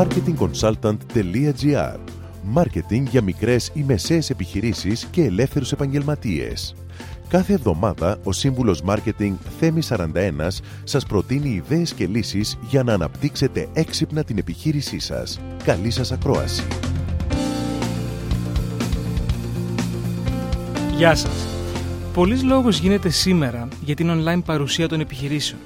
marketingconsultant.gr Μάρκετινγκ για μικρές ή μεσαίες επιχειρήσεις και ελεύθερους επαγγελματίες. Κάθε εβδομάδα ο σύμβουλος Μάρκετινγκ Θέμη 41 σας προτείνει ιδέες και λύσεις για να αναπτύξετε έξυπνα την επιχείρησή σας. Καλή σας ακρόαση! Γεια σας! Πολλής λόγος γίνεται σήμερα για την online παρουσία των επιχειρήσεων.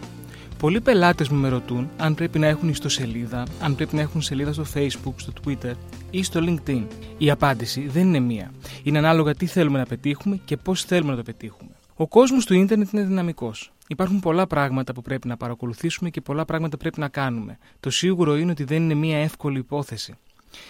Πολλοί πελάτες μου με ρωτούν αν πρέπει να έχουν ιστοσελίδα, αν πρέπει να έχουν σελίδα στο Facebook, στο Twitter ή στο LinkedIn. Η απάντηση δεν είναι μία. Είναι ανάλογα τι θέλουμε να πετύχουμε και πώς θέλουμε να το πετύχουμε. Ο κόσμος του ίντερνετ είναι δυναμικός. Υπάρχουν πολλά πράγματα που πρέπει να παρακολουθήσουμε και πολλά πράγματα πρέπει να κάνουμε. Το σίγουρο είναι ότι δεν είναι μία εύκολη υπόθεση.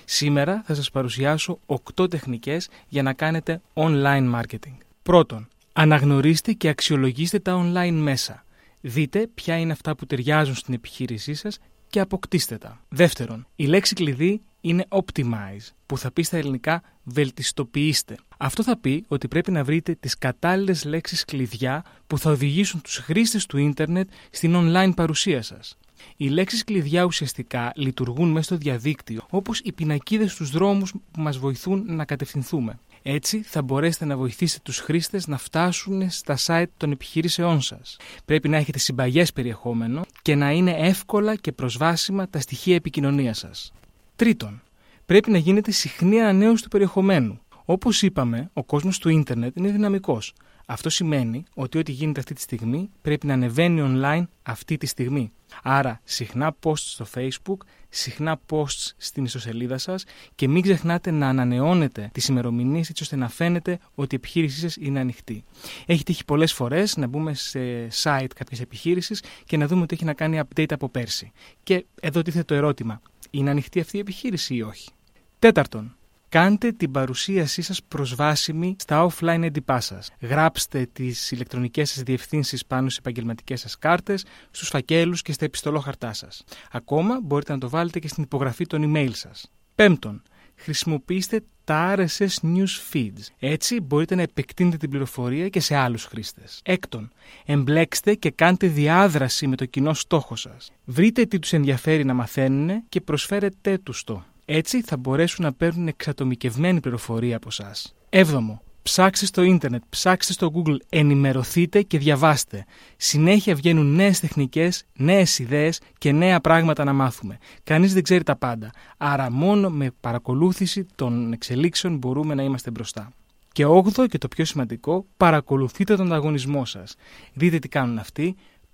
Σήμερα θα σας παρουσιάσω 8 τεχνικές για να κάνετε online marketing. Πρώτον, αναγνωρίστε και αξιολογήστε τα online μέσα. Δείτε ποια είναι αυτά που ταιριάζουν στην επιχείρησή σας και αποκτήστε τα. Δεύτερον, η λέξη κλειδί είναι optimize, που θα πεις στα ελληνικά βελτιστοποιήστε. Αυτό θα πει ότι πρέπει να βρείτε τις κατάλληλες λέξεις κλειδιά που θα οδηγήσουν τους χρήστες του ίντερνετ στην online παρουσία σας. Οι λέξεις κλειδιά ουσιαστικά λειτουργούν μέσα στο διαδίκτυο όπως οι πινακίδες στους δρόμους που μας βοηθούν να κατευθυνθούμε. Έτσι θα μπορέσετε να βοηθήσετε τους χρήστες να φτάσουν στα site των επιχειρήσεών σας. Πρέπει να έχετε συμπαγές περιεχόμενο και να είναι εύκολα και προσβάσιμα τα στοιχεία επικοινωνίας σας. Τρίτον, πρέπει να γίνεται συχνή ανανέωση του περιεχομένου. Όπως είπαμε, ο κόσμος του ίντερνετ είναι δυναμικός. Αυτό σημαίνει ότι ό,τι γίνεται αυτή τη στιγμή πρέπει να ανεβαίνει online αυτή τη στιγμή. Άρα, συχνά posts στο Facebook, συχνά posts στην ιστοσελίδα σας και μην ξεχνάτε να ανανεώνετε τις ημερομηνίες έτσι ώστε να φαίνεται ότι η επιχείρησή σας είναι ανοιχτή. Έχει τύχει πολλές φορές να μπούμε σε site κάποιες επιχείρηση και να δούμε ότι έχει να κάνει update από πέρσι. Και εδώ τίθεται το ερώτημα, είναι ανοιχτή αυτή η επιχείρηση ή όχι; Τέταρτον, κάντε την παρουσίασή σας προσβάσιμη στα offline έντυπά σας. Γράψτε τις ηλεκτρονικές σας διευθύνσεις πάνω σε επαγγελματικές σας κάρτες, στους φακέλους και στα επιστολόχαρτά σας. Ακόμα μπορείτε να το βάλετε και στην υπογραφή των email σας. Πέμπτον, χρησιμοποιήστε τα RSS News Feeds. Έτσι μπορείτε να επεκτείνετε την πληροφορία και σε άλλους χρήστες. Έκτον, εμπλέξτε και κάντε διάδραση με το κοινό στόχο σας. Βρείτε τι τους ενδιαφέρει να μαθαίνουν και προσφέρετε τους το. Έτσι θα μπορέσουν να παίρνουν εξατομικευμένη πληροφορία από εσά. Έβδομο, Ψάξτε στο ίντερνετ, ψάξτε στο Google, ενημερωθείτε και διαβάστε. Συνέχεια βγαίνουν νέες τεχνικές, νέες ιδέες και νέα πράγματα να μάθουμε. Κανείς δεν ξέρει τα πάντα, άρα μόνο με παρακολούθηση των εξελίξεων μπορούμε να είμαστε μπροστά. Και όγδο και το πιο σημαντικό, παρακολουθείτε τον ανταγωνισμό σας. Δείτε τι κάνουν αυτοί,